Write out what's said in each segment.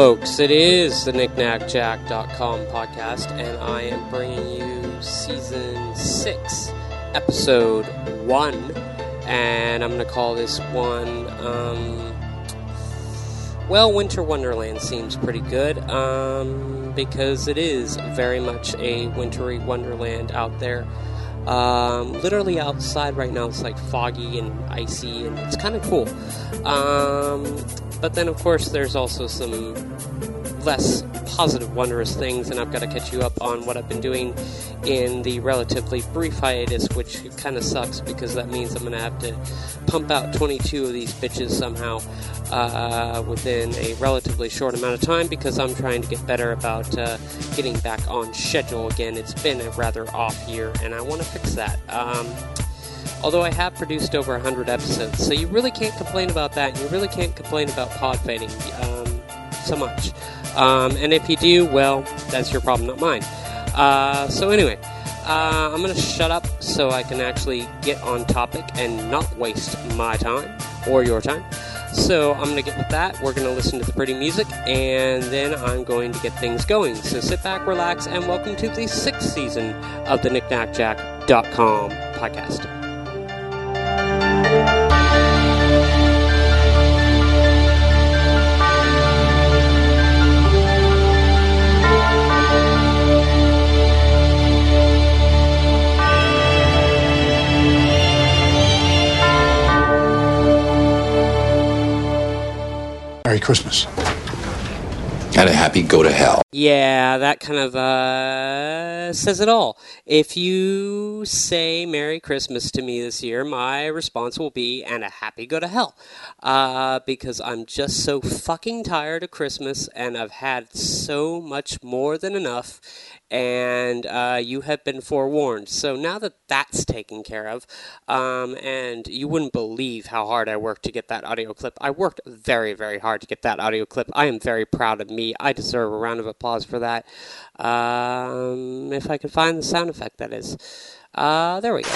Folks. It is the knickknackjack.com podcast, and I am bringing you season six, episode one. And I'm going to call this one, um, well, Winter Wonderland seems pretty good um, because it is very much a wintry wonderland out there. Um, literally outside right now, it's like foggy and icy, and it's kind of cool. But then, of course, there's also some less positive, wondrous things, and I've got to catch you up on what I've been doing in the relatively brief hiatus, which kind of sucks because that means I'm going to have to pump out 22 of these bitches somehow uh, within a relatively short amount of time because I'm trying to get better about uh, getting back on schedule again. It's been a rather off year, and I want to fix that. Um, although I have produced over 100 episodes, so you really can't complain about that, you really can't complain about pod fading um, so much. Um, and if you do, well, that's your problem, not mine. Uh, so anyway, uh, I'm going to shut up so I can actually get on topic and not waste my time or your time. So I'm going to get with that. We're going to listen to the pretty music, and then I'm going to get things going. So sit back, relax, and welcome to the sixth season of the knickknackjack.com podcast. Merry Christmas. And a happy go to hell. Yeah, that kind of uh, says it all. If you say Merry Christmas to me this year, my response will be, and a happy go to hell. Uh, because I'm just so fucking tired of Christmas and I've had so much more than enough and uh, you have been forewarned. So now that that's taken care of, um, and you wouldn't believe how hard I worked to get that audio clip. I worked very, very hard to get that audio clip. I am very proud of me. I deserve a round of applause for that. Um, if I can find the sound effect, that is. Uh, there we go.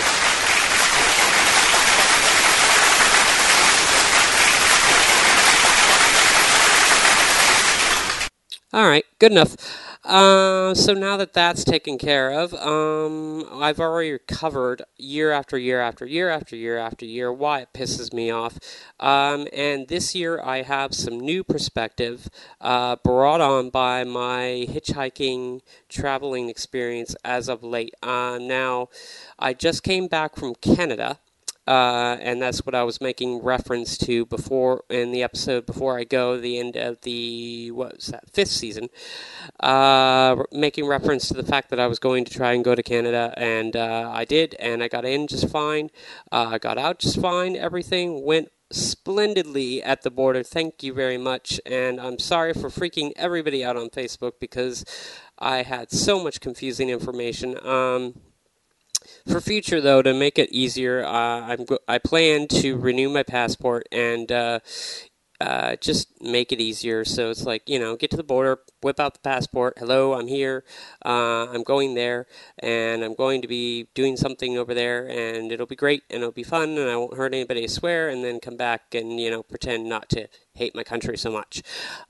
All right, good enough. Uh, so now that that's taken care of, um, I've already covered year after year after year after year after year why it pisses me off. Um, and this year I have some new perspective uh, brought on by my hitchhiking traveling experience as of late. Uh, now, I just came back from Canada. Uh, and that's what I was making reference to before in the episode before I go the end of the what was that fifth season, uh, making reference to the fact that I was going to try and go to Canada, and uh, I did, and I got in just fine, uh, I got out just fine, everything went splendidly at the border. Thank you very much, and I'm sorry for freaking everybody out on Facebook because I had so much confusing information. Um, for future though, to make it easier, uh, I'm I plan to renew my passport and uh, uh, just make it easier. So it's like you know, get to the border, whip out the passport. Hello, I'm here. Uh, I'm going there, and I'm going to be doing something over there, and it'll be great, and it'll be fun, and I won't hurt anybody. I swear, and then come back and you know pretend not to hate my country so much.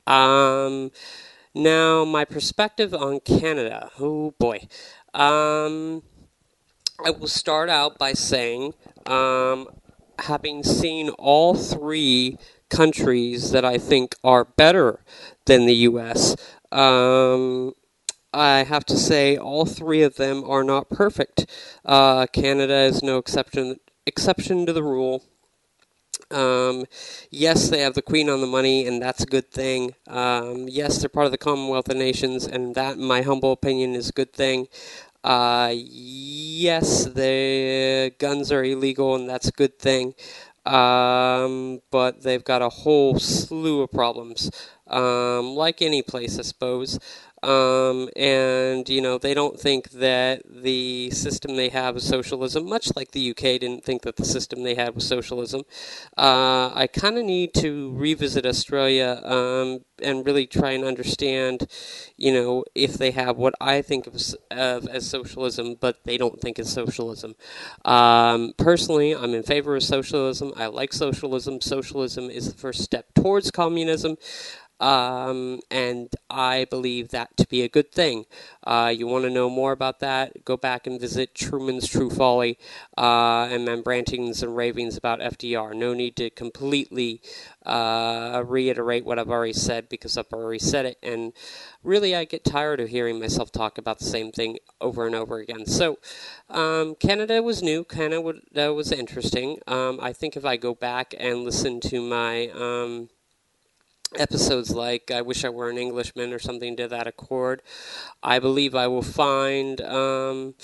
Um, now, my perspective on Canada. Oh boy. Um, I will start out by saying, um, having seen all three countries that I think are better than the U.S., um, I have to say all three of them are not perfect. Uh, Canada is no exception exception to the rule. Um, yes, they have the Queen on the money, and that's a good thing. Um, yes, they're part of the Commonwealth of Nations, and that, in my humble opinion, is a good thing. Uh, yes, the guns are illegal, and that's a good thing. Um, but they've got a whole slew of problems, um, like any place, I suppose. Um, and you know they don't think that the system they have is socialism, much like the UK didn't think that the system they had was socialism. Uh, I kind of need to revisit Australia um, and really try and understand, you know, if they have what I think of, of as socialism, but they don't think is socialism. Um, personally, I'm in favor of socialism. I like socialism. Socialism is the first step towards communism. Um, and I believe that to be a good thing. Uh, you want to know more about that? Go back and visit Truman's True Folly uh, and my rantings and ravings about FDR. No need to completely uh, reiterate what I've already said because I've already said it. And really, I get tired of hearing myself talk about the same thing over and over again. So, um, Canada was new. Canada was interesting. Um, I think if I go back and listen to my um, episodes like I Wish I Were an Englishman or something to that accord, I believe I will find um,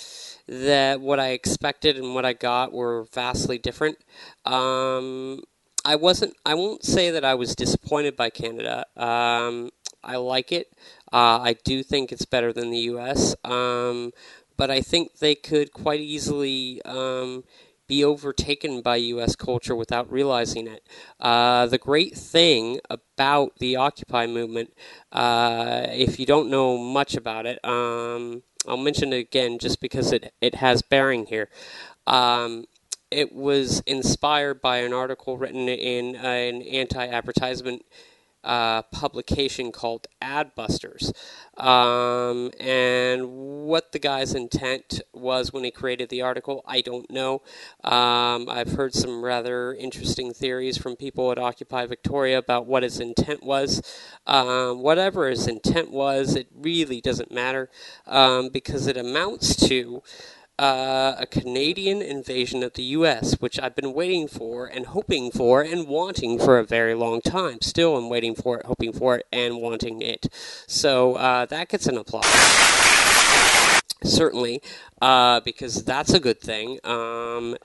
that what I expected and what I got were vastly different. Um, I wasn't. I won't say that I was disappointed by Canada. Um, I like it. Uh, I do think it's better than the U.S. Um, but I think they could quite easily um, be overtaken by U.S. culture without realizing it. Uh, the great thing about the Occupy movement, uh, if you don't know much about it, um, I'll mention it again just because it, it has bearing here. Um, it was inspired by an article written in an anti advertisement uh, publication called Adbusters. Um, and what the guy's intent was when he created the article, I don't know. Um, I've heard some rather interesting theories from people at Occupy Victoria about what his intent was. Um, whatever his intent was, it really doesn't matter um, because it amounts to uh, a Canadian invasion of the U.S., which I've been waiting for and hoping for and wanting for a very long time. Still, I'm waiting for it, hoping for it, and wanting it. So uh, that gets an applause. Certainly, uh, because that's a good thing. Um,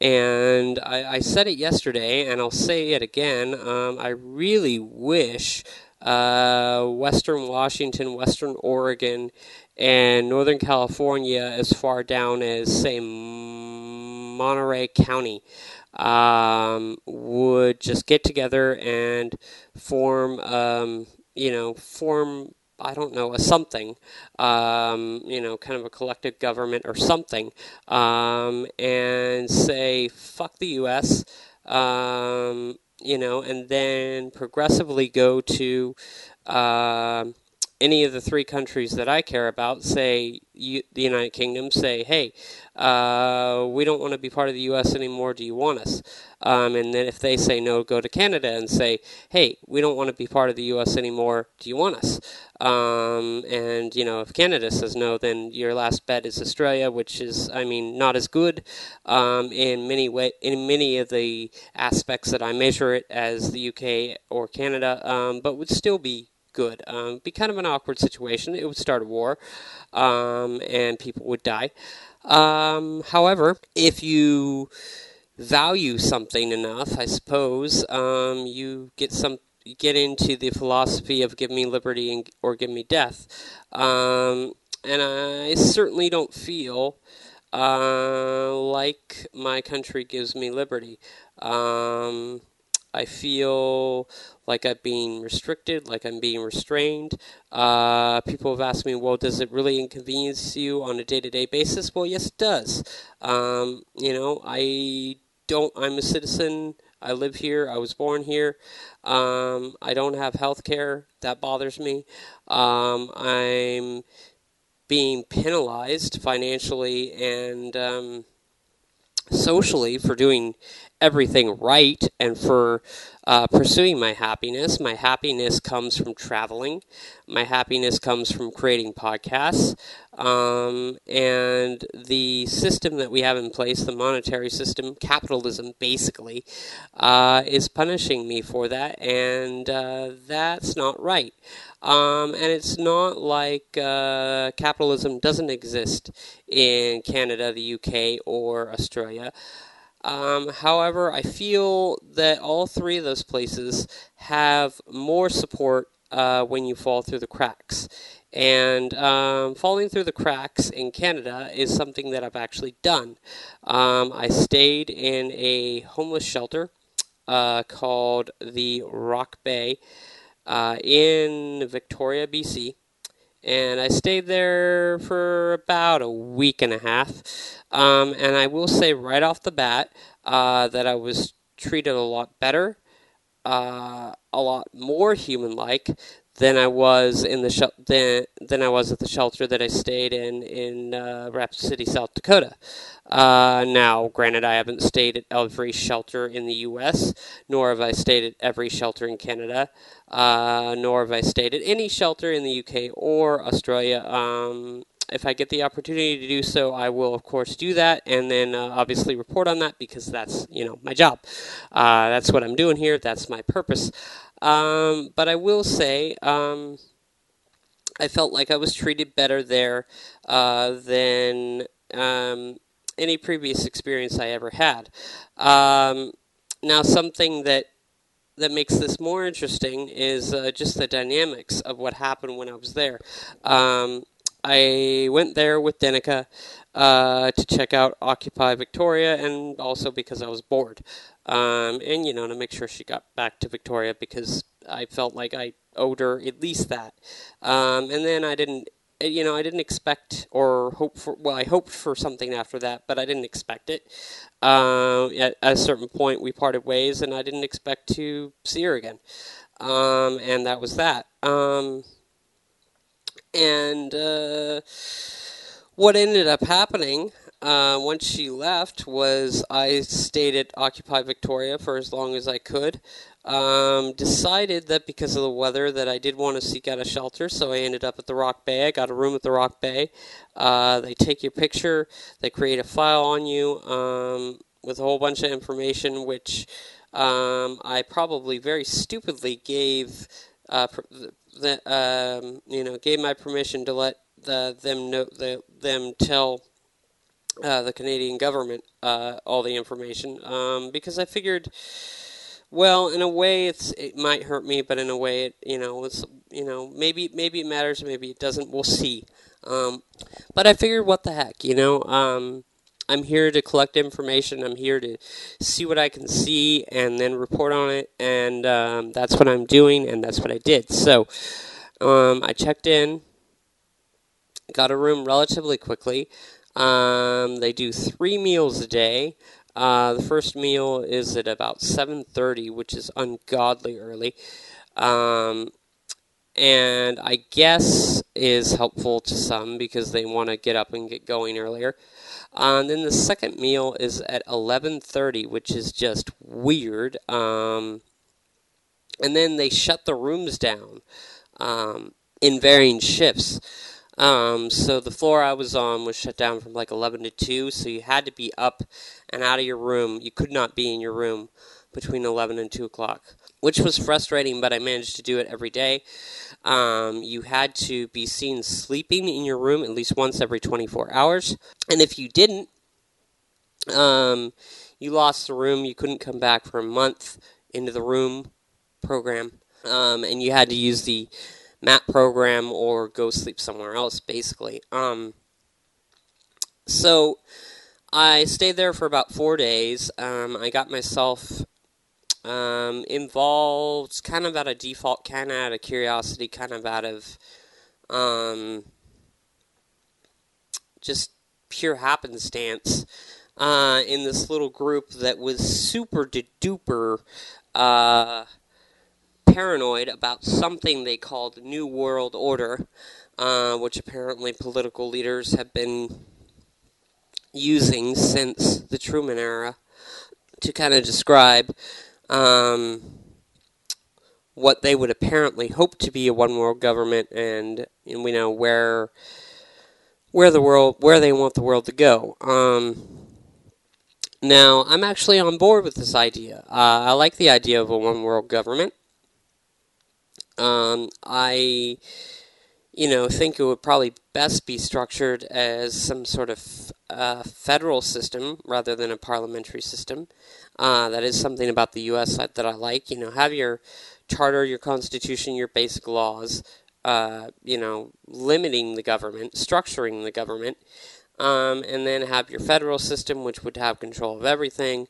and I, I, said it yesterday, and I'll say it again. Um, I really wish uh, Western Washington, Western Oregon, and Northern California as far down as, say, Monterey County um, would just get together and form, um, you know, form. I don't know, a something, um, you know, kind of a collective government or something, um, and say, fuck the U.S., um, you know, and then progressively go to uh, any of the three countries that I care about, say you, the United Kingdom, say, hey, uh, we don't want to be part of the U.S. anymore. Do you want us? Um, and then if they say no, go to Canada and say, hey, we don't want to be part of the U.S. anymore. Do you want us? Um, and you know, if Canada says no, then your last bet is Australia, which is, I mean, not as good um, in many way in many of the aspects that I measure it as the UK or Canada, um, but would still be good. Um, be kind of an awkward situation. It would start a war, um, and people would die. Um, however, if you value something enough, I suppose um, you get some get into the philosophy of give me liberty and, or give me death. Um, and I certainly don't feel uh, like my country gives me liberty. Um, I feel like I'm being restricted, like I'm being restrained. Uh, people have asked me, well, does it really inconvenience you on a day to day basis? Well, yes, it does. Um, you know, I don't, I'm a citizen. I live here. I was born here. Um, I don't have health care. That bothers me. Um, I'm being penalized financially and um, socially for doing everything right and for uh, pursuing my happiness. My happiness comes from traveling. My happiness comes from creating podcasts. Um, and the system that we have in place, the monetary system, capitalism basically, uh, is punishing me for that. And uh, that's not right. Um, and it's not like uh, capitalism doesn't exist in Canada, the UK, or Australia. Um, however, I feel that all three of those places have more support uh, when you fall through the cracks. And um, falling through the cracks in Canada is something that I've actually done. Um, I stayed in a homeless shelter uh, called the Rock Bay uh, in Victoria, BC and I stayed there for about a week and a half. Um, and I will say right off the bat uh, that I was treated a lot better uh, a lot more human-like than I was in the sh- than than I was at the shelter that I stayed in in uh, Rapid City, South Dakota. Uh, now, granted, I haven't stayed at every shelter in the U.S., nor have I stayed at every shelter in Canada, uh, nor have I stayed at any shelter in the U.K. or Australia. Um, if I get the opportunity to do so, I will, of course, do that, and then uh, obviously report on that because that's you know my job. Uh, that's what I'm doing here. That's my purpose. Um, but I will say. Um, I felt like I was treated better there uh, than um, any previous experience I ever had. Um, now, something that that makes this more interesting is uh, just the dynamics of what happened when I was there. Um, I went there with Denica uh, to check out Occupy Victoria, and also because I was bored, um, and you know to make sure she got back to Victoria because I felt like I owed her at least that. Um, and then I didn't, you know, I didn't expect or hope for. Well, I hoped for something after that, but I didn't expect it. Uh, at, at, a certain point, we parted ways, and I didn't expect to see her again. Um, and that was that. Um, and uh, what ended up happening uh, once she left was I stayed at Occupy Victoria for as long as I could. Um, decided that because of the weather that I did want to seek out a shelter, so I ended up at the Rock Bay. I got a room at the Rock Bay. Uh, they take your picture, they create a file on you um, with a whole bunch of information, which um, I probably very stupidly gave uh, the, um, you know gave my permission to let the, them know the, them tell uh, the Canadian government uh, all the information um, because I figured, well, in a way, it's it might hurt me, but in a way, it you know it's you know maybe maybe it matters, maybe it doesn't. We'll see. Um, but I figured, what the heck, you know. Um, I'm here to collect information. I'm here to see what I can see and then report on it. And um, that's what I'm doing, and that's what I did. So um, I checked in, got a room relatively quickly. Um, they do three meals a day. Uh, the first meal is at about 7:30, which is ungodly early, um, and I guess is helpful to some because they want to get up and get going earlier. Uh, and then the second meal is at 11:30, which is just weird. Um, and then they shut the rooms down um, in varying shifts. Um, so the floor I was on was shut down from like 11 to 2, so you had to be up and out of your room. You could not be in your room between 11 and 2 o'clock, which was frustrating, but I managed to do it every day. Um, you had to be seen sleeping in your room at least once every 24 hours. And if you didn't, um, you lost the room. You couldn't come back for a month into the room program. Um, and you had to use the MAT program or go sleep somewhere else, basically. Um, so I stayed there for about four days. Um, I got myself um, involved kind of out of default, kind of out of curiosity, kind of out of um, just pure happenstance uh, in this little group that was super duper uh, paranoid about something they called New World Order, uh, which apparently political leaders have been using since the Truman era to kind of describe um, what they would apparently hope to be a one world government, and, and we know where where the world where they want the world to go. Um, now, I'm actually on board with this idea. Uh, I like the idea of a one world government. Um, I, you know, think it would probably best be structured as some sort of uh, federal system rather than a parliamentary system. Uh, that is something about the U.S. that, I like. You know, have your charter, your constitution, your basic laws. Uh, you know, limiting the government, structuring the government, um, and then have your federal system, which would have control of everything.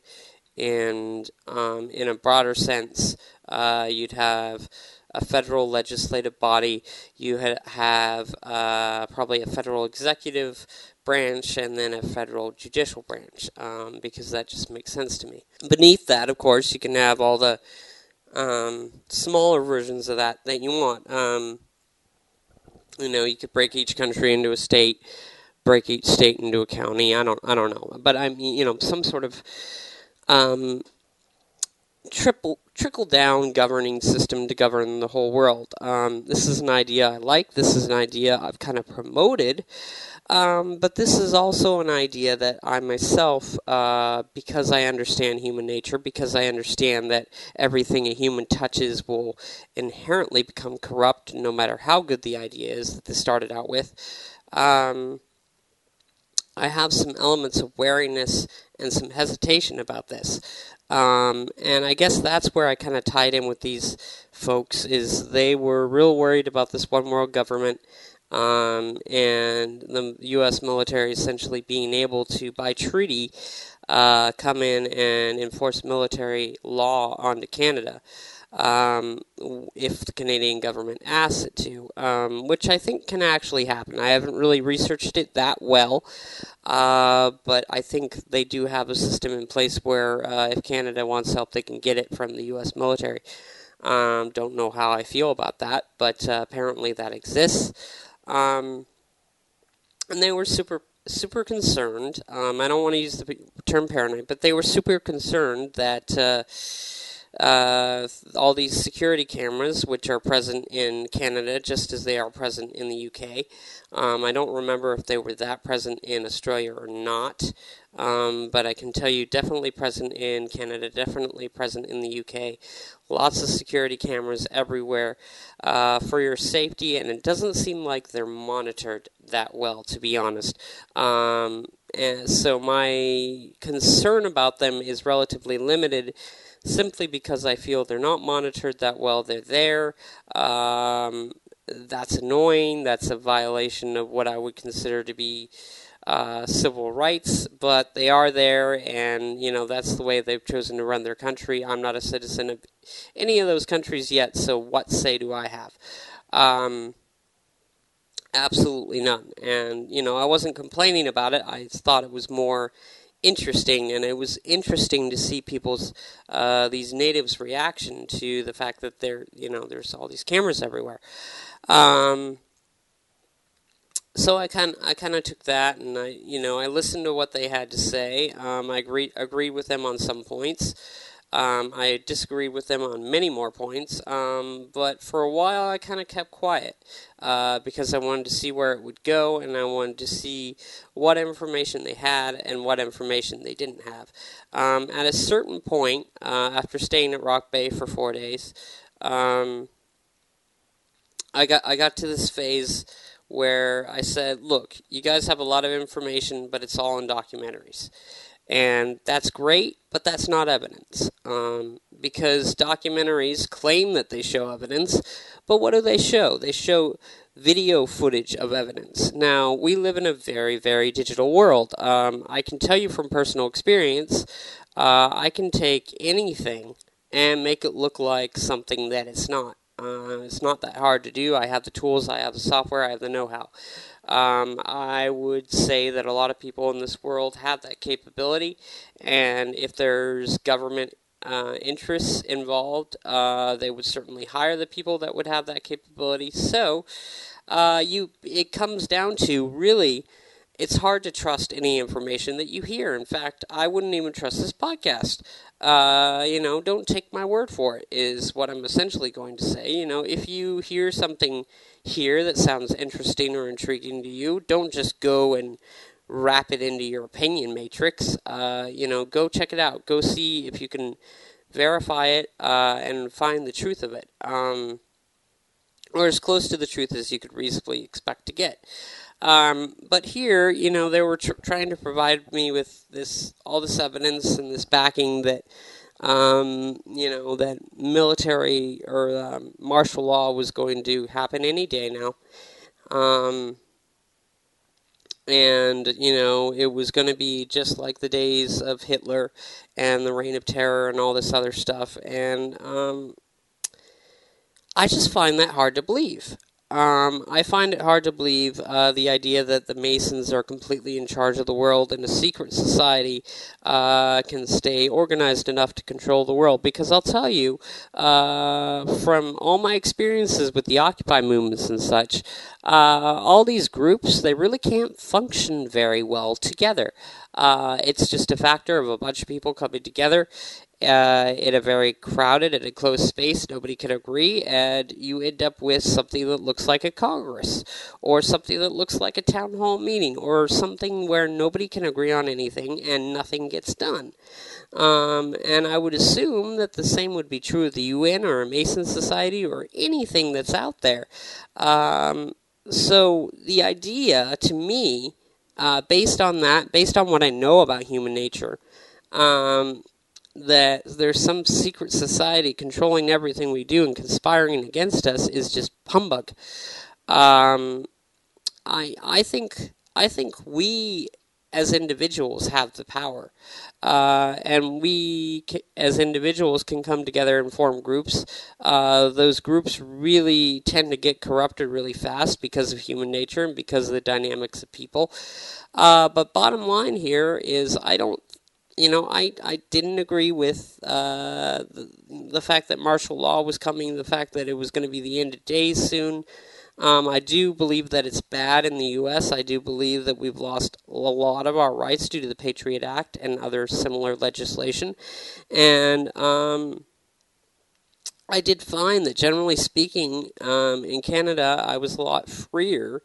And um, in a broader sense, uh, you'd have a federal legislative body. You have uh, probably a federal executive branch and then a federal judicial branch um, because that just makes sense to me. Beneath that, of course, you can have all the um, smaller versions of that that you want. Um, you know, you could break each country into a state, break each state into a county. I don't, I don't know, but I mean, you know, some sort of um, triple trickle down governing system to govern the whole world. Um, this is an idea I like. This is an idea I've kind of promoted. Um, but this is also an idea that I myself, uh, because I understand human nature, because I understand that everything a human touches will inherently become corrupt, no matter how good the idea is that they started out with. Um, I have some elements of wariness and some hesitation about this. Um, and I guess that's where I kind of tied in with these folks is they were real worried about this one world government um, and the U.S. military essentially being able to, by treaty, uh, come in and enforce military law onto Canada. Um, if the Canadian government asks it to, um, which I think can actually happen. I haven't really researched it that well, uh, but I think they do have a system in place where uh, if Canada wants help, they can get it from the U.S. military. Um, don't know how I feel about that, but uh, apparently that exists. Um, and they were super super concerned. Um, I don't want to use the term paranoid, but they were super concerned that uh, all these security cameras, which are present in Canada just as they are present in the UK. Um, I don't remember if they were that present in Australia or not, um, but I can tell you definitely present in Canada, definitely present in the UK. Lots of security cameras everywhere uh, for your safety, and it doesn't seem like they're monitored that well, to be honest. Um, and so my concern about them is relatively limited simply because I feel they're not monitored that well. They're there. Um, that's annoying. That's a violation of what I would consider to be uh, civil rights, but they are there, and you know that's the way they've chosen to run their country. I'm not a citizen of any of those countries yet, so what say do I have? Um, absolutely none. And you know, I wasn't complaining about it. I thought it was more interesting, and it was interesting to see people's uh, these natives' reaction to the fact that there, you know, there's all these cameras everywhere. Um, so I kind I kind of took that, and I you know I listened to what they had to say. Um, I agreed agreed with them on some points. Um, I disagreed with them on many more points, um, but for a while I kind of kept quiet uh, because I wanted to see where it would go and I wanted to see what information they had and what information they didn't have. Um, at a certain point, uh, after staying at Rock Bay for four days, um, I got I got to this phase where I said, "Look, you guys have a lot of information, but it's all in documentaries." And that's great, but that's not evidence. Um, because documentaries claim that they show evidence, but what do they show? They show video footage of evidence. Now, we live in a very, very digital world. Um, I can tell you from personal experience, uh, I can take anything and make it look like something that it's not. Uh, it's not that hard to do. I have the tools, I have the software, I have the know how. Um, I would say that a lot of people in this world have that capability, and if there's government uh, interests involved, uh, they would certainly hire the people that would have that capability. So, uh, you it comes down to really it's hard to trust any information that you hear. In fact, I wouldn't even trust this podcast. Uh, you know, don't take my word for it, is what I'm essentially going to say. You know, if you hear something here that sounds interesting or intriguing to you, don't just go and wrap it into your opinion matrix. Uh, you know, go check it out. Go see if you can verify it uh, and find the truth of it. Um, or as close to the truth as you could reasonably expect to get. Um, but here, you know, they were tr- trying to provide me with this all this evidence and this backing that, um, you know, that military or um, martial law was going to happen any day now. Um, and, you know, it was going to be just like the days of Hitler and the Reign of Terror and all this other stuff. And um, I just find that hard to believe. Um, I find it hard to believe uh, the idea that the Masons are completely in charge of the world and a secret society uh, can stay organized enough to control the world. Because I'll tell you, uh, from all my experiences with the Occupy movements and such, uh, all these groups, they really can't function very well together. Uh, it's just a factor of a bunch of people coming together uh, in a very crowded and enclosed space. Nobody can agree, and you end up with something that looks like a Congress, or something that looks like a town hall meeting, or something where nobody can agree on anything and nothing gets done. Um, and I would assume that the same would be true of the UN or a Mason Society or anything that's out there. Um, so the idea, to me, uh, based on that, based on what I know about human nature, um, that there's some secret society controlling everything we do and conspiring against us is just humbug. Um, I I think I think we as individuals have the power, uh, and we as individuals can come together and form groups. Uh, those groups really tend to get corrupted really fast because of human nature and because of the dynamics of people. Uh, but bottom line here is, I don't you know, I, I didn't agree with uh, the, the fact that martial law was coming, the fact that it was going to be the end of days soon. Um, I do believe that it's bad in the U.S. I do believe that we've lost a lot of our rights due to the Patriot Act and other similar legislation. And um, I did find that, generally speaking, um, in Canada, I was a lot freer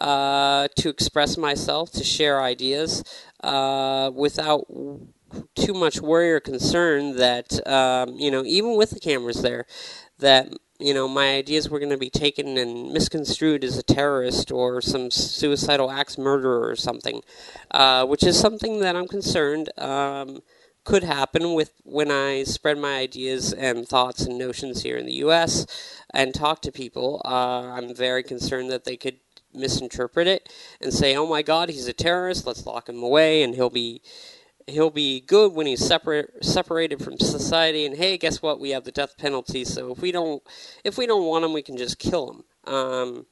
uh, to express myself, to share ideas uh, without too much worry or concern that um, you know even with the cameras there that you know my ideas were going to be taken and misconstrued as a terrorist or some suicidal axe murderer or something uh, which is something that i'm concerned um, could happen with when i spread my ideas and thoughts and notions here in the us and talk to people. Uh, i'm very concerned that they could misinterpret it and say, "Oh my God, he's a terrorist. Let's lock him away, and he'll be he'll be good when he's separate separated from society." And hey, guess what? We have the death penalty, so if we don't if we don't want him, we can just kill him. Um,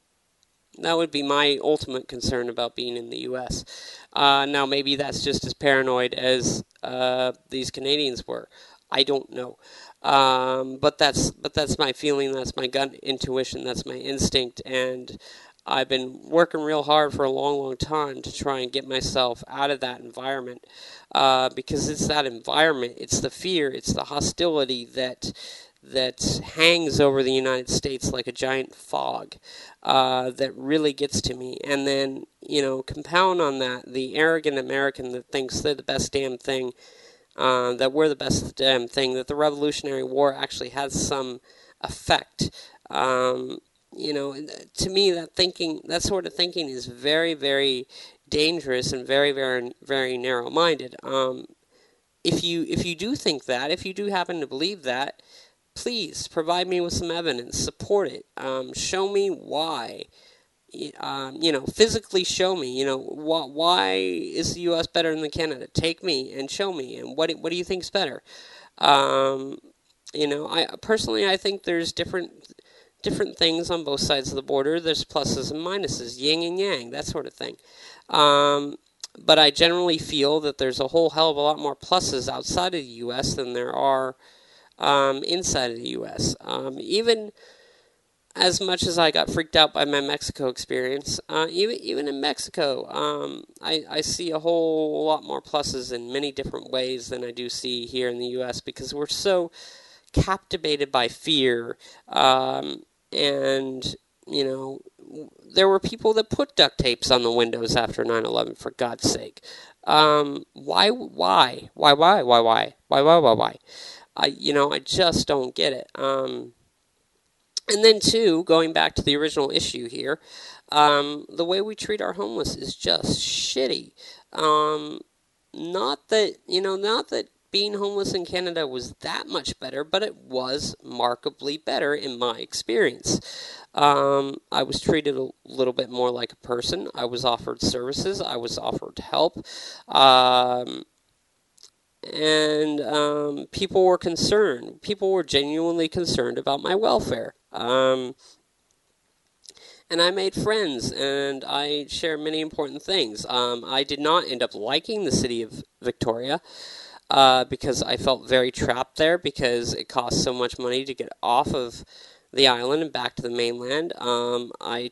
that would be my ultimate concern about being in the U.S. Uh, now, maybe that's just as paranoid as uh, these Canadians were. I don't know, um, but that's but that's my feeling. That's my gut intuition. That's my instinct, and I've been working real hard for a long, long time to try and get myself out of that environment uh, because it's that environment, it's the fear, it's the hostility that that hangs over the United States like a giant fog uh, that really gets to me. And then, you know, compound on that the arrogant American that thinks they're the best damn thing, uh, that we're the best damn thing, that the Revolutionary War actually has some effect. Um, you know, to me, that thinking, that sort of thinking, is very, very dangerous and very, very, very narrow-minded. Um, if you if you do think that, if you do happen to believe that, please provide me with some evidence, support it, um, show me why. Um, you know, physically show me. You know, wh- why is the U.S. better than Canada? Take me and show me. And what what do you think's better? Um, you know, I personally I think there's different different things on both sides of the border. There's pluses and minuses, yin and yang, that sort of thing. Um, but I generally feel that there's a whole hell of a lot more pluses outside of the U.S. than there are um, inside of the U.S. Um, even as much as I got freaked out by my Mexico experience, uh, even even in Mexico, um, I, I see a whole lot more pluses in many different ways than I do see here in the U.S. because we're so captivated by fear um, and you know there were people that put duct tapes on the windows after 9/11 for God's sake. Um, why why why why why why why why why why? I you know I just don't get it. Um, and then too, going back to the original issue here, um, the way we treat our homeless is just shitty. Um, not that you know, not that being homeless in Canada was that much better, but it was markedly better in my experience. Um, I was treated a little bit more like a person. I was offered services. I was offered help. Um, and um, people were concerned. People were genuinely concerned about my welfare. Um, and I made friends, and I shared many important things. Um, I did not end up liking the city of Victoria. Uh, because I felt very trapped there because it cost so much money to get off of the island and back to the mainland. Um, I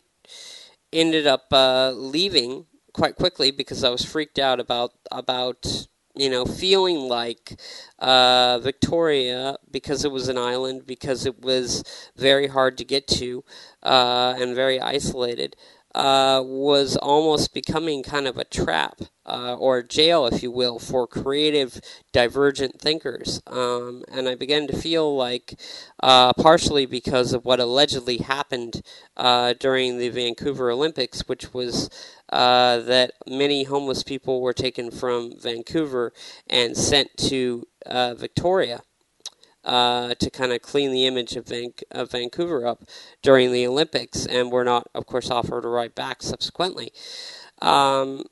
ended up uh, leaving quite quickly because I was freaked out about about you know feeling like uh, Victoria because it was an island because it was very hard to get to uh, and very isolated uh, was almost becoming kind of a trap uh, or jail, if you will, for creative, divergent thinkers. Um, and I began to feel like, uh, partially because of what allegedly happened uh, during the Vancouver Olympics, which was uh, that many homeless people were taken from Vancouver and sent to Victoria uh, to kind of clean the image of, Van- of, Vancouver up during the Olympics, and were not, of course, offered a right back subsequently. Um,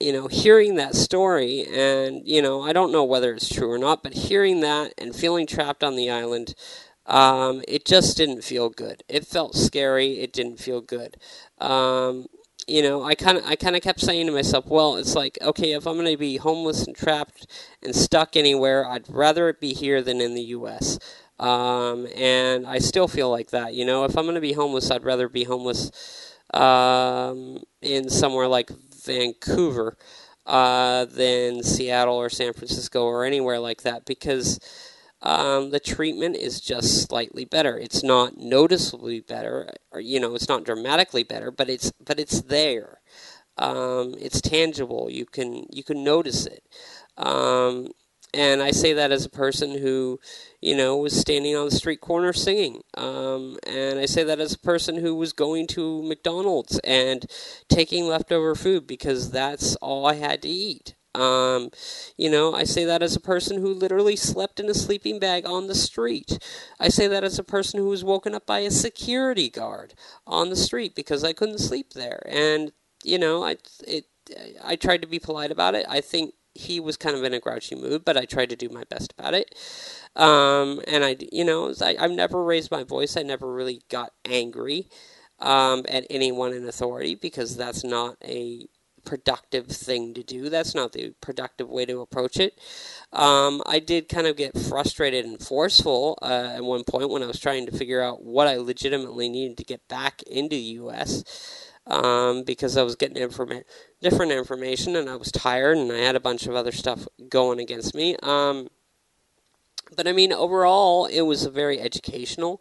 you know, hearing that story, and you know, I don't know whether it's true or not, but hearing that and feeling trapped on the island, um, it just didn't feel good. It felt scary. It didn't feel good. Um, you know, I kind of I kind of kept saying to myself, well, it's like okay, if I'm going to be homeless and trapped and stuck anywhere, I'd rather it be here than in the U.S. Um, and I still feel like that. You know, if I'm going to be homeless, I'd rather be homeless um, in somewhere like Vancouver uh, than Seattle or San Francisco or anywhere like that because um, the treatment is just slightly better. It's not noticeably better, or you know, it's not dramatically better, but it's but it's there. Um, it's tangible. You can you can notice it. Um, and I say that as a person who, you know, was standing on the street corner singing. Um, and I say that as a person who was going to McDonald's and taking leftover food because that's all I had to eat. Um, you know, I say that as a person who literally slept in a sleeping bag on the street. I say that as a person who was woken up by a security guard on the street because I couldn't sleep there. And you know, I it I tried to be polite about it. I think he was kind of in a grouchy mood, but I tried to do my best about it. Um, and I, you know, I, I've never raised my voice. I never really got angry um, at anyone in authority because that's not a productive thing to do. That's not the productive way to approach it. Um, I did kind of get frustrated and forceful uh, at one point when I was trying to figure out what I legitimately needed to get back into the U.S. Um, because I was getting informa- different information and I was tired and I had a bunch of other stuff going against me. Um, but I mean, overall, it was a very educational,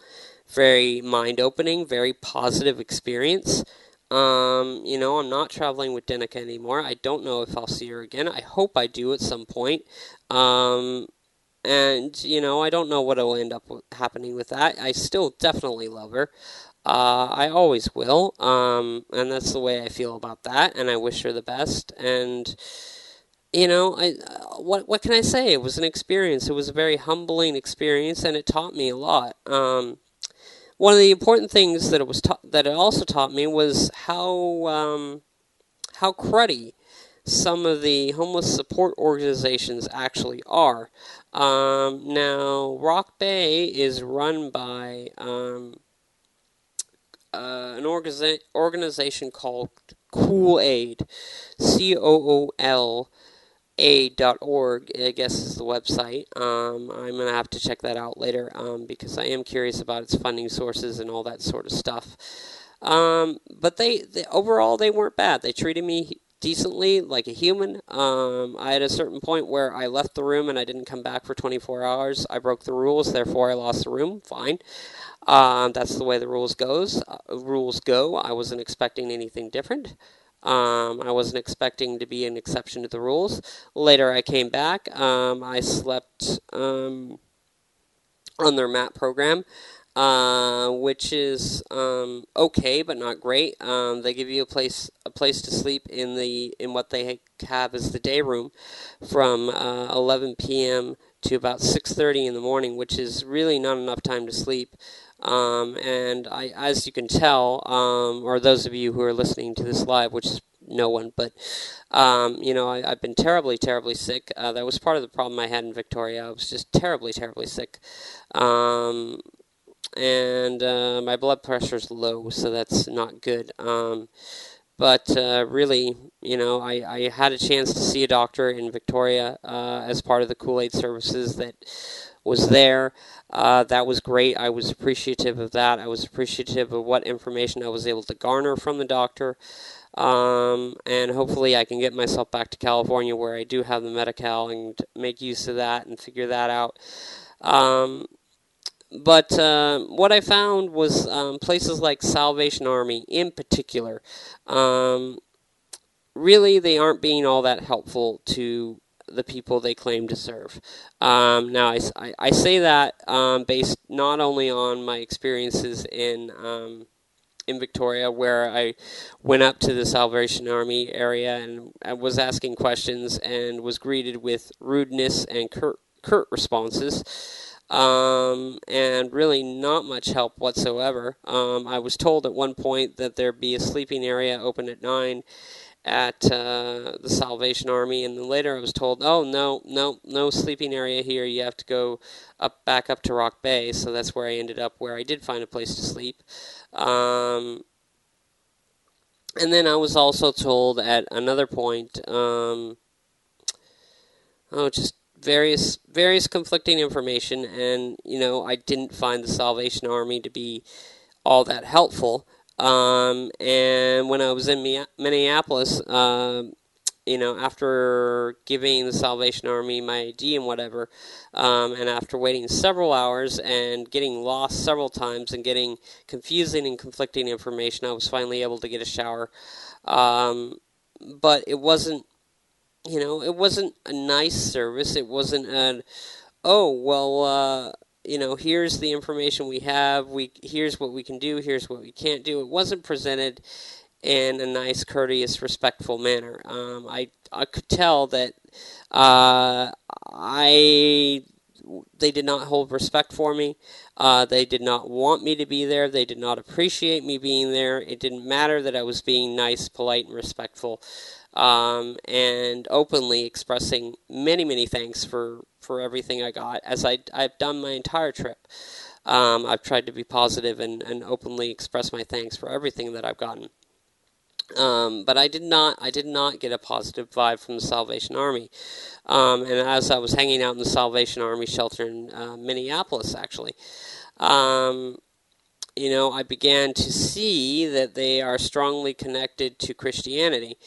very mind opening, very positive experience. Um, you know, I'm not traveling with Denica anymore. I don't know if I'll see her again. I hope I do at some point. Um, and you know, I don't know what will end up happening with that. I still definitely love her. Uh, I always will, um, and that's the way I feel about that. And I wish her the best. And you know, I uh, what what can I say? It was an experience. It was a very humbling experience, and it taught me a lot. Um, one of the important things that it was ta- that it also taught me was how um, how cruddy some of the homeless support organizations actually are. Um, now, Rock Bay is run by um, uh, an organiza- organization called Cool Aid, C O O L a.org, I guess is the website. Um, I'm going to have to check that out later um, because I am curious about its funding sources and all that sort of stuff. Um, but they, they, overall they weren't bad. They treated me decently like a human. Um, I had a certain point where I left the room and I didn't come back for 24 hours. I broke the rules, therefore I lost the room. Fine. Um, that's the way the rules goes. Uh, rules go. I wasn't expecting anything different. Um, I wasn't expecting to be an exception to the rules. Later, I came back. Um, I slept um, on their MAT program, uh, which is um, okay but not great. Um, they give you a place a place to sleep in the in what they have as the day room from uh, 11 p.m. to about 6:30 in the morning, which is really not enough time to sleep. Um, and I, as you can tell, um, or those of you who are listening to this live, which is no one, but um, you know, I, have been terribly, terribly sick. Uh, that was part of the problem I had in Victoria. I was just terribly, terribly sick. Um, and uh, my blood pressure is low, so that's not good. Um, but uh, really, you know, I, I had a chance to see a doctor in Victoria uh, as part of the Cool Aid services that was there. Uh, that was great. I was appreciative of that. I was appreciative of what information I was able to garner from the doctor. Um, and hopefully, I can get myself back to California where I do have the Medi Cal and make use of that and figure that out. Um, but uh, what I found was um, places like Salvation Army, in particular, um, really they aren't being all that helpful to the people they claim to serve. Um, now, I, I, I, say that um, based not only on my experiences in um, in Victoria, where I went up to the Salvation Army area and I was asking questions and was greeted with rudeness and curt, curt responses um, and really not much help whatsoever. Um, I was told at one point that there'd be a sleeping area open at 9 at uh, the Salvation Army, and then later I was told, oh, no, no, no sleeping area here. You have to go up back up to Rock Bay. So that's where I ended up, where I did find a place to sleep. Um, and then I was also told at another point, um, oh, just various various conflicting information, and you know I didn't find the Salvation Army to be all that helpful. Um, and when I was in Minneapolis, uh, you know, after giving the Salvation Army my ID and whatever, um, and after waiting several hours and getting lost several times and getting confusing and conflicting information, I was finally able to get a shower. Um, but it wasn't you know, it wasn't a nice service. It wasn't an, oh, well, uh, you know, here's the information we have. We here's what we can do. Here's what we can't do. It wasn't presented in a nice, courteous, respectful manner. Um, I I could tell that uh, I they did not hold respect for me. Uh, they did not want me to be there. They did not appreciate me being there. It didn't matter that I was being nice, polite, and respectful um, and openly expressing many, many thanks for, for everything I got, as I, I've done my entire trip. Um, I've tried to be positive and, and openly express my thanks for everything that I've gotten. Um, but I did not. I did not get a positive vibe from the Salvation Army. Um, and as I was hanging out in the Salvation Army shelter in uh, Minneapolis, actually, um, you know, I began to see that they are strongly connected to Christianity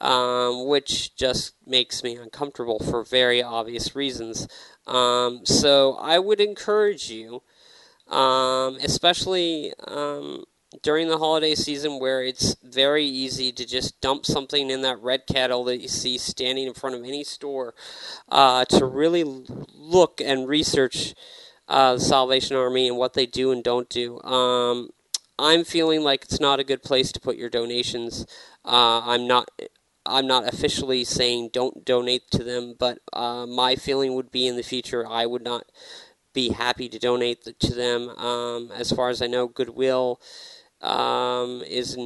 um, which just makes me uncomfortable for very obvious reasons. Um, so I would encourage you, um, especially um, during the holiday season where it's very easy to just dump something in that red kettle that you see standing in front of any store, uh, to really look and research uh, the Salvation Army and what they do and don't do. Um, I'm feeling like it's not a good place to put your donations. Uh, I'm not I'm not officially saying don't donate to them, but uh, my feeling would be in the future I would not be happy to donate to them. Um, as far as I know, Goodwill um, is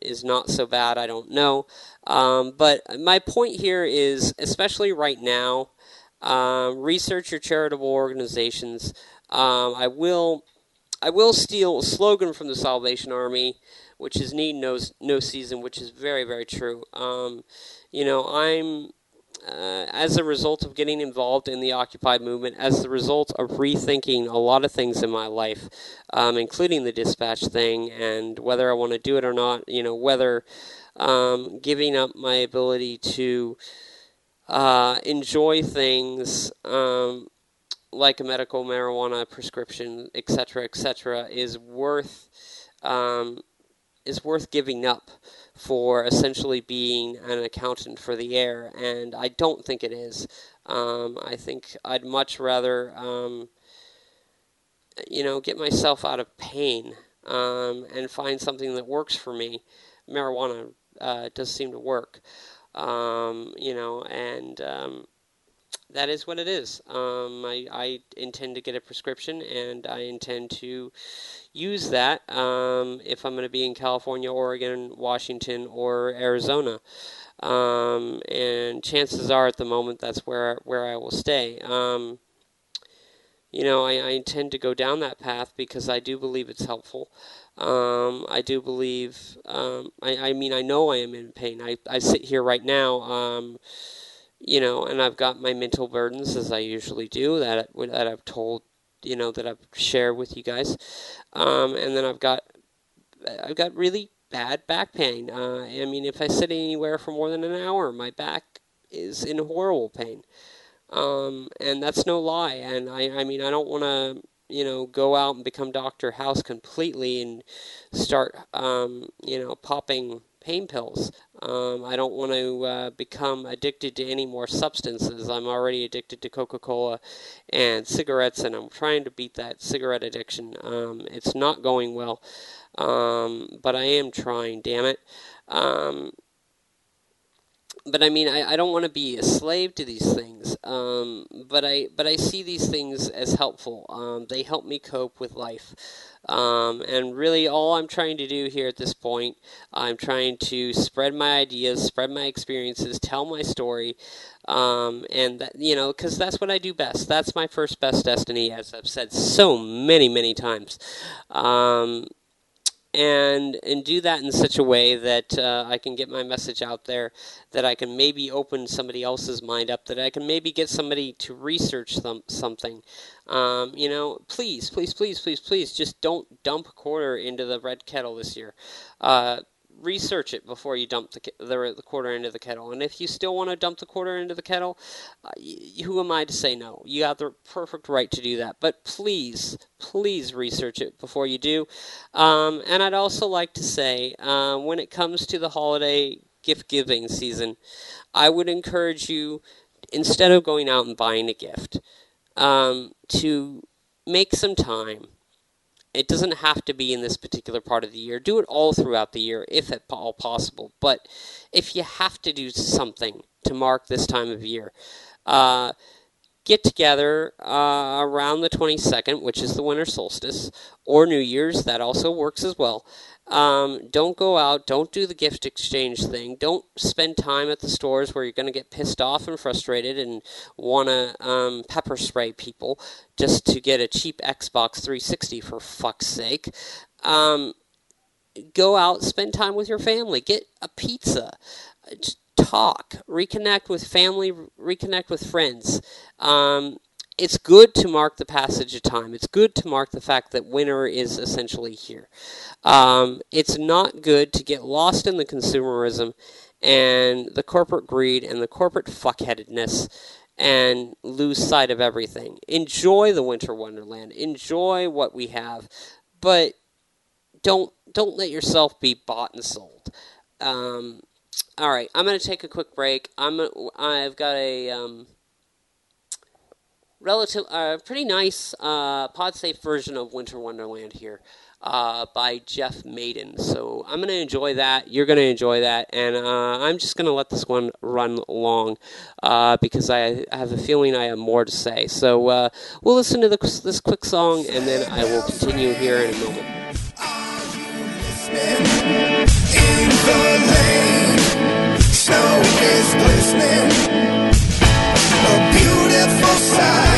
is not so bad. I don't know, um, but my point here is, especially right now, um, research your charitable organizations. Um, I will I will steal a slogan from the Salvation Army which is need no no season, which is very very true. Um, you know, I'm uh, as a result of getting involved in the Occupy movement, as the result of rethinking a lot of things in my life, um, including the dispatch thing and whether I want to do it or not. You know, whether um, giving up my ability to uh, enjoy things um, like a medical marijuana prescription, etc., etc., is worth um, is worth giving up for essentially being an accountant for the air, and I don't think it is. Um, I think I'd much rather, um, you know, get myself out of pain um, and find something that works for me. Marijuana uh, does seem to work, um, you know, and um, that is what it is. Um, I, I intend to get a prescription, and I intend to use that um, if I'm going to be in California, Oregon, Washington, or Arizona. Um, and chances are, at the moment, that's where where I will stay. Um, you know, I, I intend to go down that path because I do believe it's helpful. Um, I do believe, um, I, I mean, I know I am in pain. I, I sit here right now, you know, and I've got my mental burdens as I usually do that, that I've told, you know, that I've shared with you guys. Um, and then I've got, I've got really bad back pain. Uh, I mean, if I sit anywhere for more than an hour, my back is in horrible pain. Um, and that's no lie. And I, I mean, I don't want to, you know, go out and become Dr. House completely and start, um, you know, popping pain pills. Um, I don't want to uh, become addicted to any more substances. I'm already addicted to Coca Cola and cigarettes, and I'm trying to beat that cigarette addiction. Um, it's not going well, um, but I am trying, damn it. But I mean, I, I don't want to be a slave to these things. Um, but I but I see these things as helpful. Um, they help me cope with life. Um, and really, all I'm trying to do here at this point, I'm trying to spread my ideas, spread my experiences, tell my story, um, and that, you know, because that's what I do best. That's my first best destiny, as I've said so many, many times. Um, and and do that in such a way that uh, I can get my message out there, that I can maybe open somebody else's mind up, that I can maybe get somebody to research some, something. Um, you know, please, please, please, please, please, just don't dump quarter into the red kettle this year. Uh, research it before you dump the, the, the, quarter into the kettle. And if you still want to dump the quarter into the kettle, uh, who am I to say no? You have the perfect right to do that. But please, please research it before you do. Um, and I'd also like to say, uh, when it comes to the holiday gift giving season, I would encourage you, instead of going out and buying a gift, um, to make some time it doesn't have to be in this particular part of the year. Do it all throughout the year if at all possible. But if you have to do something to mark this time of year, uh, get together uh, around the 22nd, which is the winter solstice, or New Year's. That also works as well. Um, don't go out. Don't do the gift exchange thing. Don't spend time at the stores where you're going to get pissed off and frustrated and want to um, pepper spray people just to get a cheap Xbox 360 for fuck's sake. Um, go out, spend time with your family, get a pizza, talk, reconnect with family, reconnect with friends. Um, it's good to mark the passage of time. It's good to mark the fact that winter is essentially here. Um, it's not good to get lost in the consumerism and the corporate greed and the corporate fuckheadedness and lose sight of everything. Enjoy the winter wonderland. Enjoy what we have, but don't don't let yourself be bought and sold. Um, all right, I'm going to take a quick break. I'm I've got a um, relative, uh, pretty nice uh, pod safe version of Winter Wonderland here uh, by Jeff Maiden. So I'm going to enjoy that. You're going to enjoy that. And uh, I'm just going to let this one run long uh, because I have a feeling I have more to say. So uh, we'll listen to the, this quick song and then I will continue here in a moment. Snow is glistening, a beautiful sight.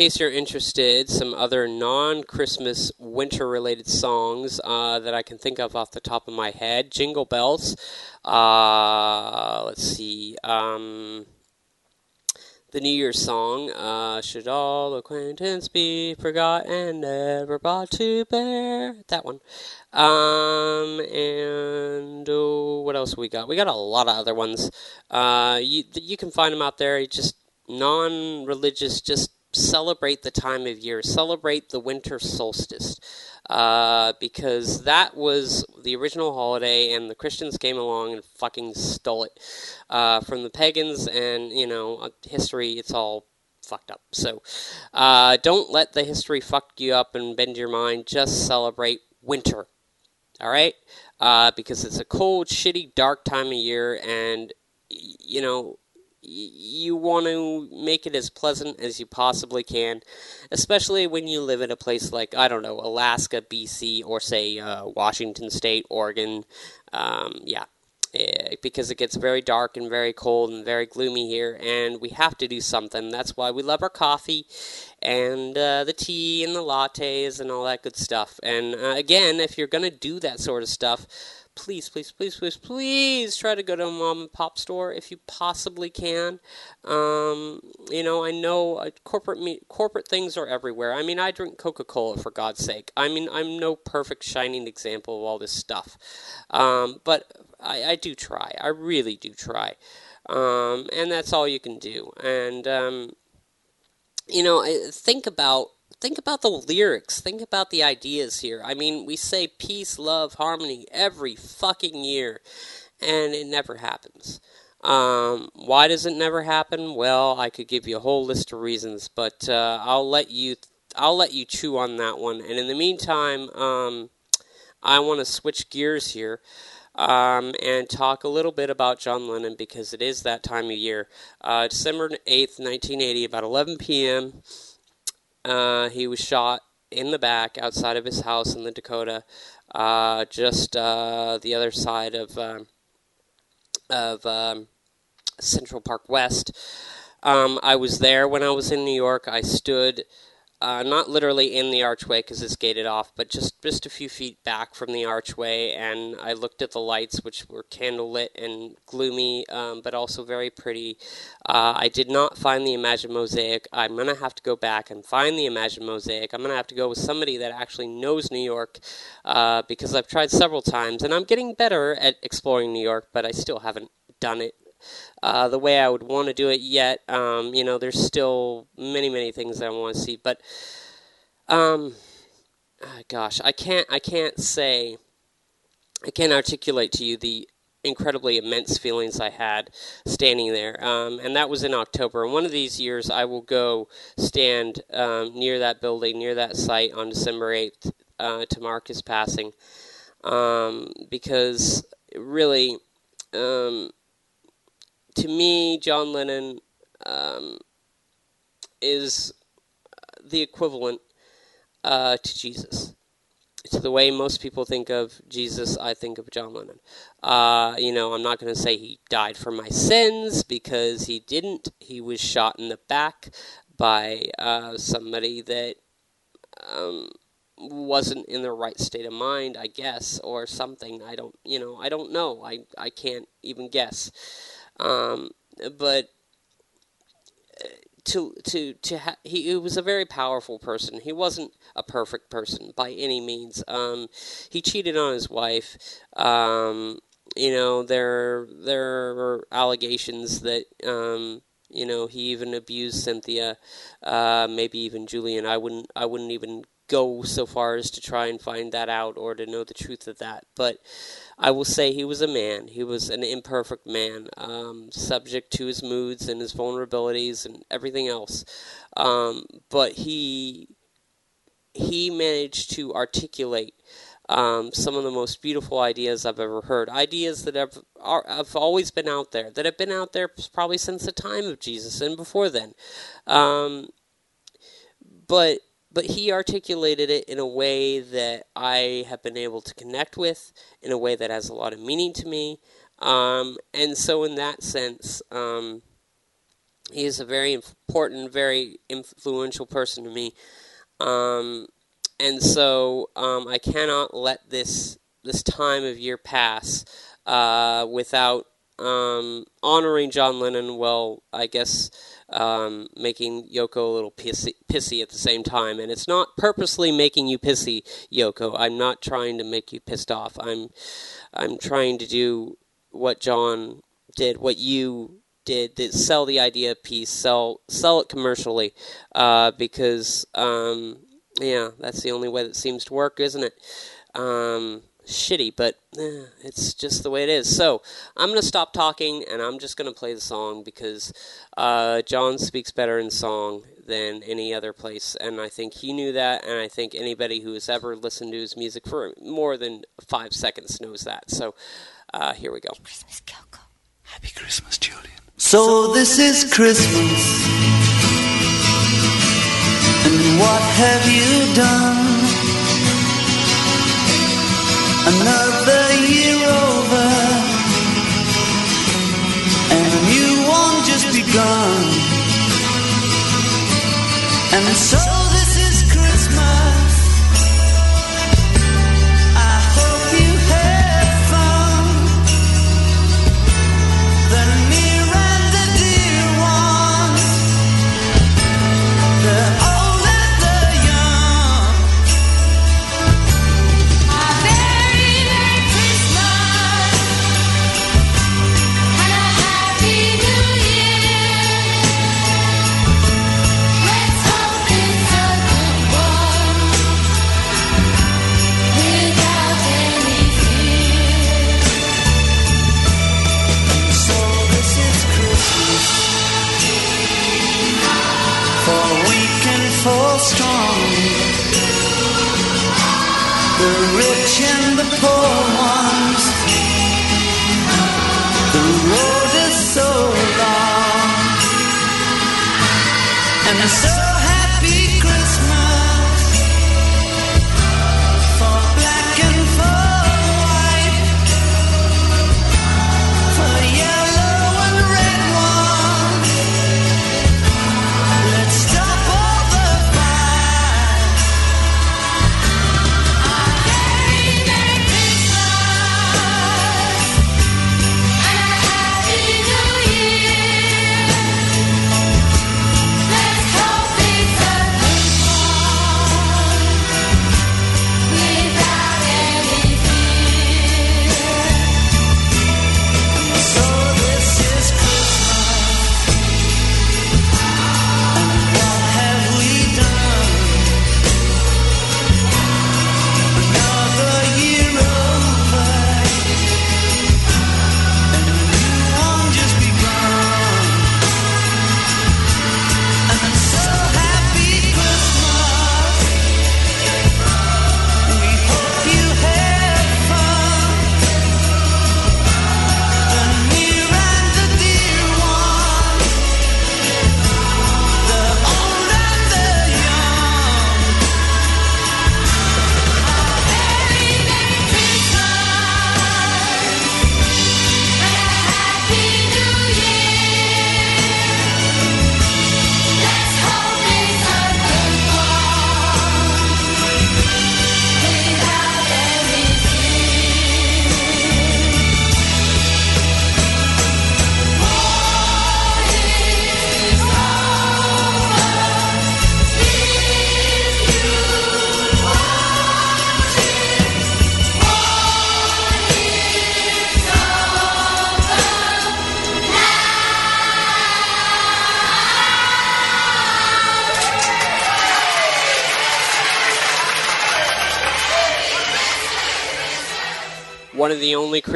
Case you're interested, some other non Christmas winter related songs uh, that I can think of off the top of my head Jingle Bells. Uh, let's see. Um, the New Year's song, uh, Should All Acquaintance Be Forgot and Never Brought to Bear? That one. Um, and oh, what else we got? We got a lot of other ones. Uh, you, you can find them out there. Just non religious, just celebrate the time of year, celebrate the winter solstice uh, because that was the original holiday, and the Christians came along and fucking stole it uh, from the pagans, and you know, uh, history, it's all fucked up. So uh, don't let the history fuck you up and bend your mind. Just celebrate winter, all right? Uh, because it's a cold, shitty, dark time of year, and you know you want to make it as pleasant as you possibly can, especially when you live in a place like, I don't know, Alaska, BC, or say uh, Washington State, Oregon. Um, yeah, eh, because it gets very dark and very cold and very gloomy here, and we have to do something. That's why we love our coffee and uh, the tea and the lattes and all that good stuff. And uh, again, if you're going to do that sort of stuff, please, please, please, please, please try to go to a mom and pop store if you possibly can. Um, you know, I know uh, corporate me- corporate things are everywhere. I mean, I drink Coca Cola for God's sake. I mean, I'm no perfect shining example of all this stuff, um, but I, I, do try. I really do try, um, and that's all you can do. And um, you know, think about think about the lyrics. Think about the ideas here. I mean, we say peace, love, harmony every fucking year, and it never happens. Um, why does it never happen? Well, I could give you a whole list of reasons, but uh, I'll let you I'll let you chew on that one. And in the meantime, um, I want to switch gears here. Um, and talk a little bit about John Lennon because it is that time of year. Uh, December 8th, 1980, about 11 p.m. Uh, he was shot in the back outside of his house in the Dakota, uh, just uh, the other side of um, of um, Central Park West. Um, I was there when I was in New York. I stood uh, not literally in the archway because it's gated off, but just just a few feet back from the archway, and I looked at the lights, which were candlelit and gloomy, um, but also very pretty. Uh, I did not find the Imagine mosaic. I'm gonna have to go back and find the Imagine mosaic. I'm gonna have to go with somebody that actually knows New York uh, because I've tried several times, and I'm getting better at exploring New York, but I still haven't done it uh, the way I would want to do it yet. Um, you know, there's still many, many things I want to see, but um, ah, gosh, I can't, I can't say, I can't articulate to you the incredibly immense feelings I had standing there. Um, and that was in October. And one of these years, I will go stand um, near that building, near that site on December 8th uh, to mark his passing. Um, because really, um, to me, John Lennon um, is the equivalent uh, to Jesus. To the way most people think of Jesus, I think of John Lennon. Uh, you know, I'm not going to say he died for my sins because he didn't. He was shot in the back by uh, somebody that um, wasn't in the right state of mind, I guess, or something. I don't, you know, I don't know. I, I can't even guess. Um, but to to to ha- he, he, was a very powerful person. He wasn't a perfect person by any means. Um, he cheated on his wife. Um, you know there there are allegations that um, you know he even abused Cynthia, uh, maybe even Julian. I wouldn't I wouldn't even go so far as to try and find that out or to know the truth of that. But I will say he was a man. He was an imperfect man, um, subject to his moods and his vulnerabilities and everything else. Um, but he he managed to articulate um, some of the most beautiful ideas I've ever heard. Ideas that have are, have always been out there, that have been out there probably since the time of Jesus and before then. Um, but but he articulated it in a way that I have been able to connect with, in a way that has a lot of meaning to me. Um, and so, in that sense, um, he is a very important, very influential person to me. Um, and so um, I cannot let this this time of year pass uh, without um, honoring John Lennon. Well, I guess um, making Yoko a little pissy, pissy at the same time, and it's not purposely making you pissy, Yoko. I'm not trying to make you pissed off. I'm I'm trying to do what John did, what you did, that sell the idea peace, sell sell it commercially, uh, because um, yeah, that's the only way that seems to work, isn't it? Um, shitty, but eh, it's just the way it is. So I'm going to stop talking and I'm just going to play the song because uh, John speaks better in song than any other place, and I think he knew that, and I think anybody who has ever listened to his music for more than five seconds knows that. So uh, here we go. Christmas, Kyoko. Happy Christmas, Julian. So this is Christmas. And what have you done? One just begun. And so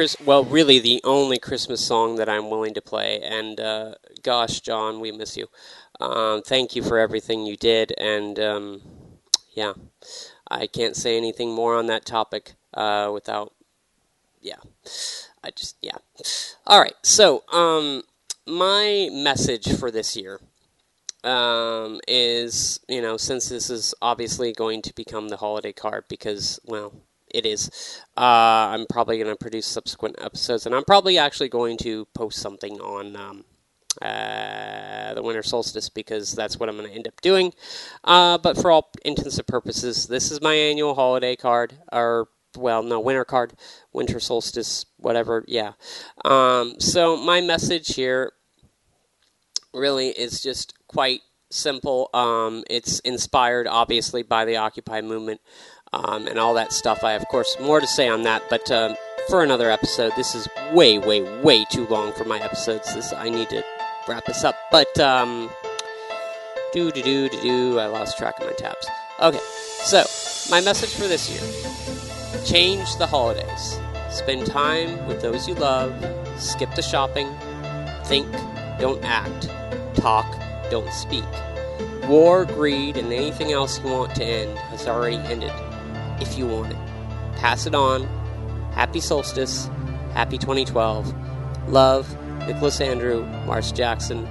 Chris, well, really the only Christmas song that I'm willing to play. And uh, gosh, John, we miss you. Um, thank you for everything you did, and um, yeah, I can't say anything more on that topic uh, without, yeah, I just yeah. All right, so um, my message for this year um, is you know since this is obviously going to become the holiday card because well it is uh, i'm probably going to produce subsequent episodes and i'm probably actually going to post something on um, uh, the winter solstice because that's what I'm going to end up doing. Uh, but for all intents and purposes, this is my annual holiday card, or well, no, winter card, winter solstice, whatever. Yeah. Um, so my message here really is just quite simple. Um, it's inspired, obviously, by the Occupy movement um, and all that stuff. I, of course, more to say on that, but um, for another episode, this is way, way, way too long for my episodes. This I need to wrap this up, but um, do do do do do. I lost track of my tabs. Okay, so my message for this year: change the holidays. Spend time with those you love. Skip the shopping. Think, don't act. Talk, don't speak. War, greed, and anything else you want to end has already ended. If you want it, pass it on. Happy solstice. Happy 2012. Love, Nicolas Andrew, Marsh Jackson.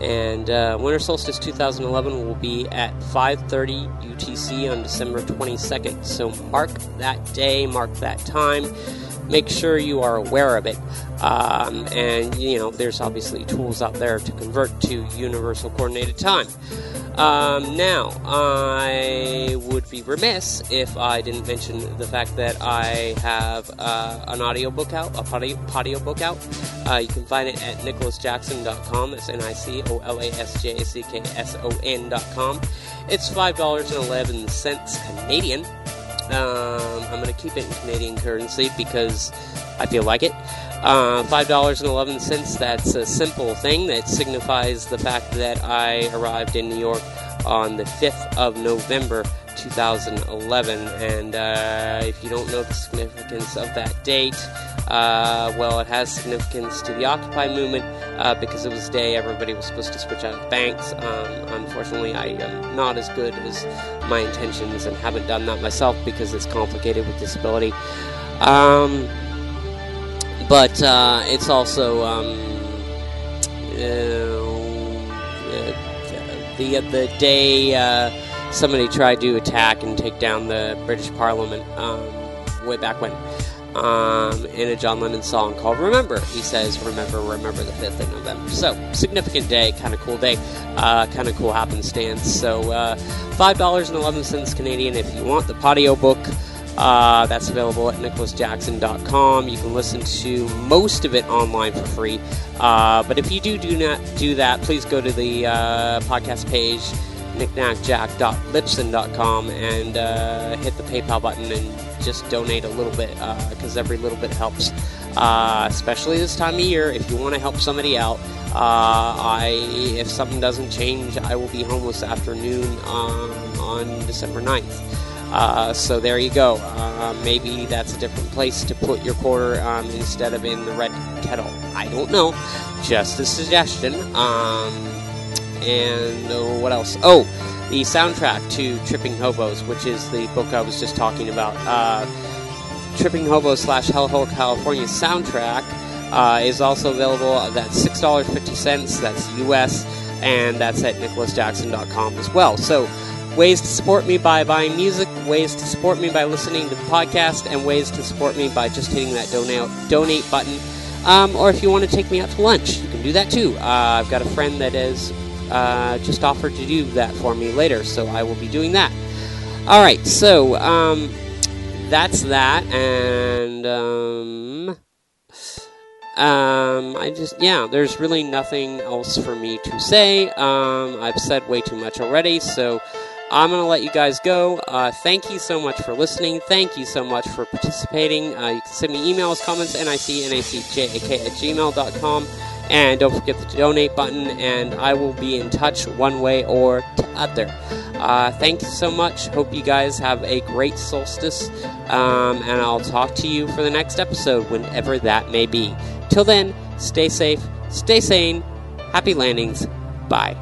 And uh, Winter Solstice 2011 will be at 5:30 UTC on December 22nd. So mark that day, mark that time. Make sure you are aware of it. Um, and you know, there's obviously tools out there to convert to Universal Coordinated Time. Um, now, I would be remiss if I didn't mention the fact that I have uh, an audiobook out, a potty book out. Uh, you can find it at nicolasjackson.com. That's N I C O L A S J A C K S O N.com. It's $5.11 Canadian. Um, I'm going to keep it in Canadian currency because I feel like it. Uh, $5.11, that's a simple thing that signifies the fact that I arrived in New York on the 5th of November 2011. And uh, if you don't know the significance of that date, uh, well, it has significance to the Occupy movement uh, because it was day everybody was supposed to switch out of banks. Um, unfortunately, I am not as good as my intentions and haven't done that myself because it's complicated with disability. Um, but uh, it's also um, uh, the the day uh, somebody tried to attack and take down the British Parliament um, way back when. Um, in a John Lennon song called "Remember," he says, "Remember, remember the fifth of November." So significant day, kind of cool day, uh, kind of cool happenstance. So uh, five dollars and eleven cents Canadian if you want the audio book. Uh, that's available at nicolasjackson.com. You can listen to most of it online for free. Uh, but if you do do not do that, please go to the uh, podcast page, nicnacjak.libsyn.com, and uh, hit the PayPal button and just donate a little bit because every little bit helps. Uh, especially this time of year, if you want to help somebody out, uh, I if something doesn't change, I will be home this afternoon um, on December 9th. Uh, so there you go. Uh, maybe that's a different place to put your quarter um, instead of in the red kettle. I don't know. Just a suggestion. Um, and uh, what else? Oh, the soundtrack to Tripping Hobos, which is the book I was just talking about. Uh, Tripping Hobos slash Hellhole California soundtrack uh, is also available. That's six dollars fifty cents. That's U.S. and that's at nicolasjackson.com as well. So ways to support me by buying music, ways to support me by listening to the podcast, and ways to support me by just hitting that donate donate button. Um, or if you want to take me out to lunch, you can do that too. Uh, I've got a friend that has uh, just offered to do that for me later, so I will be doing that. All right, so um, that's that, and um, um, I just yeah, there's really nothing else for me to say. Um, I've said way too much already, so. I'm going to let you guys go. Uh, thank you so much for listening. Thank you so much for participating. Uh, you can send me emails, comments, nicnacjak at gmail.com. And don't forget the donate button, and I will be in touch one way or the other. Uh, thank you so much. Hope you guys have a great solstice, um, and I'll talk to you for the next episode, whenever that may be. Till then, stay safe, stay sane, happy landings, bye.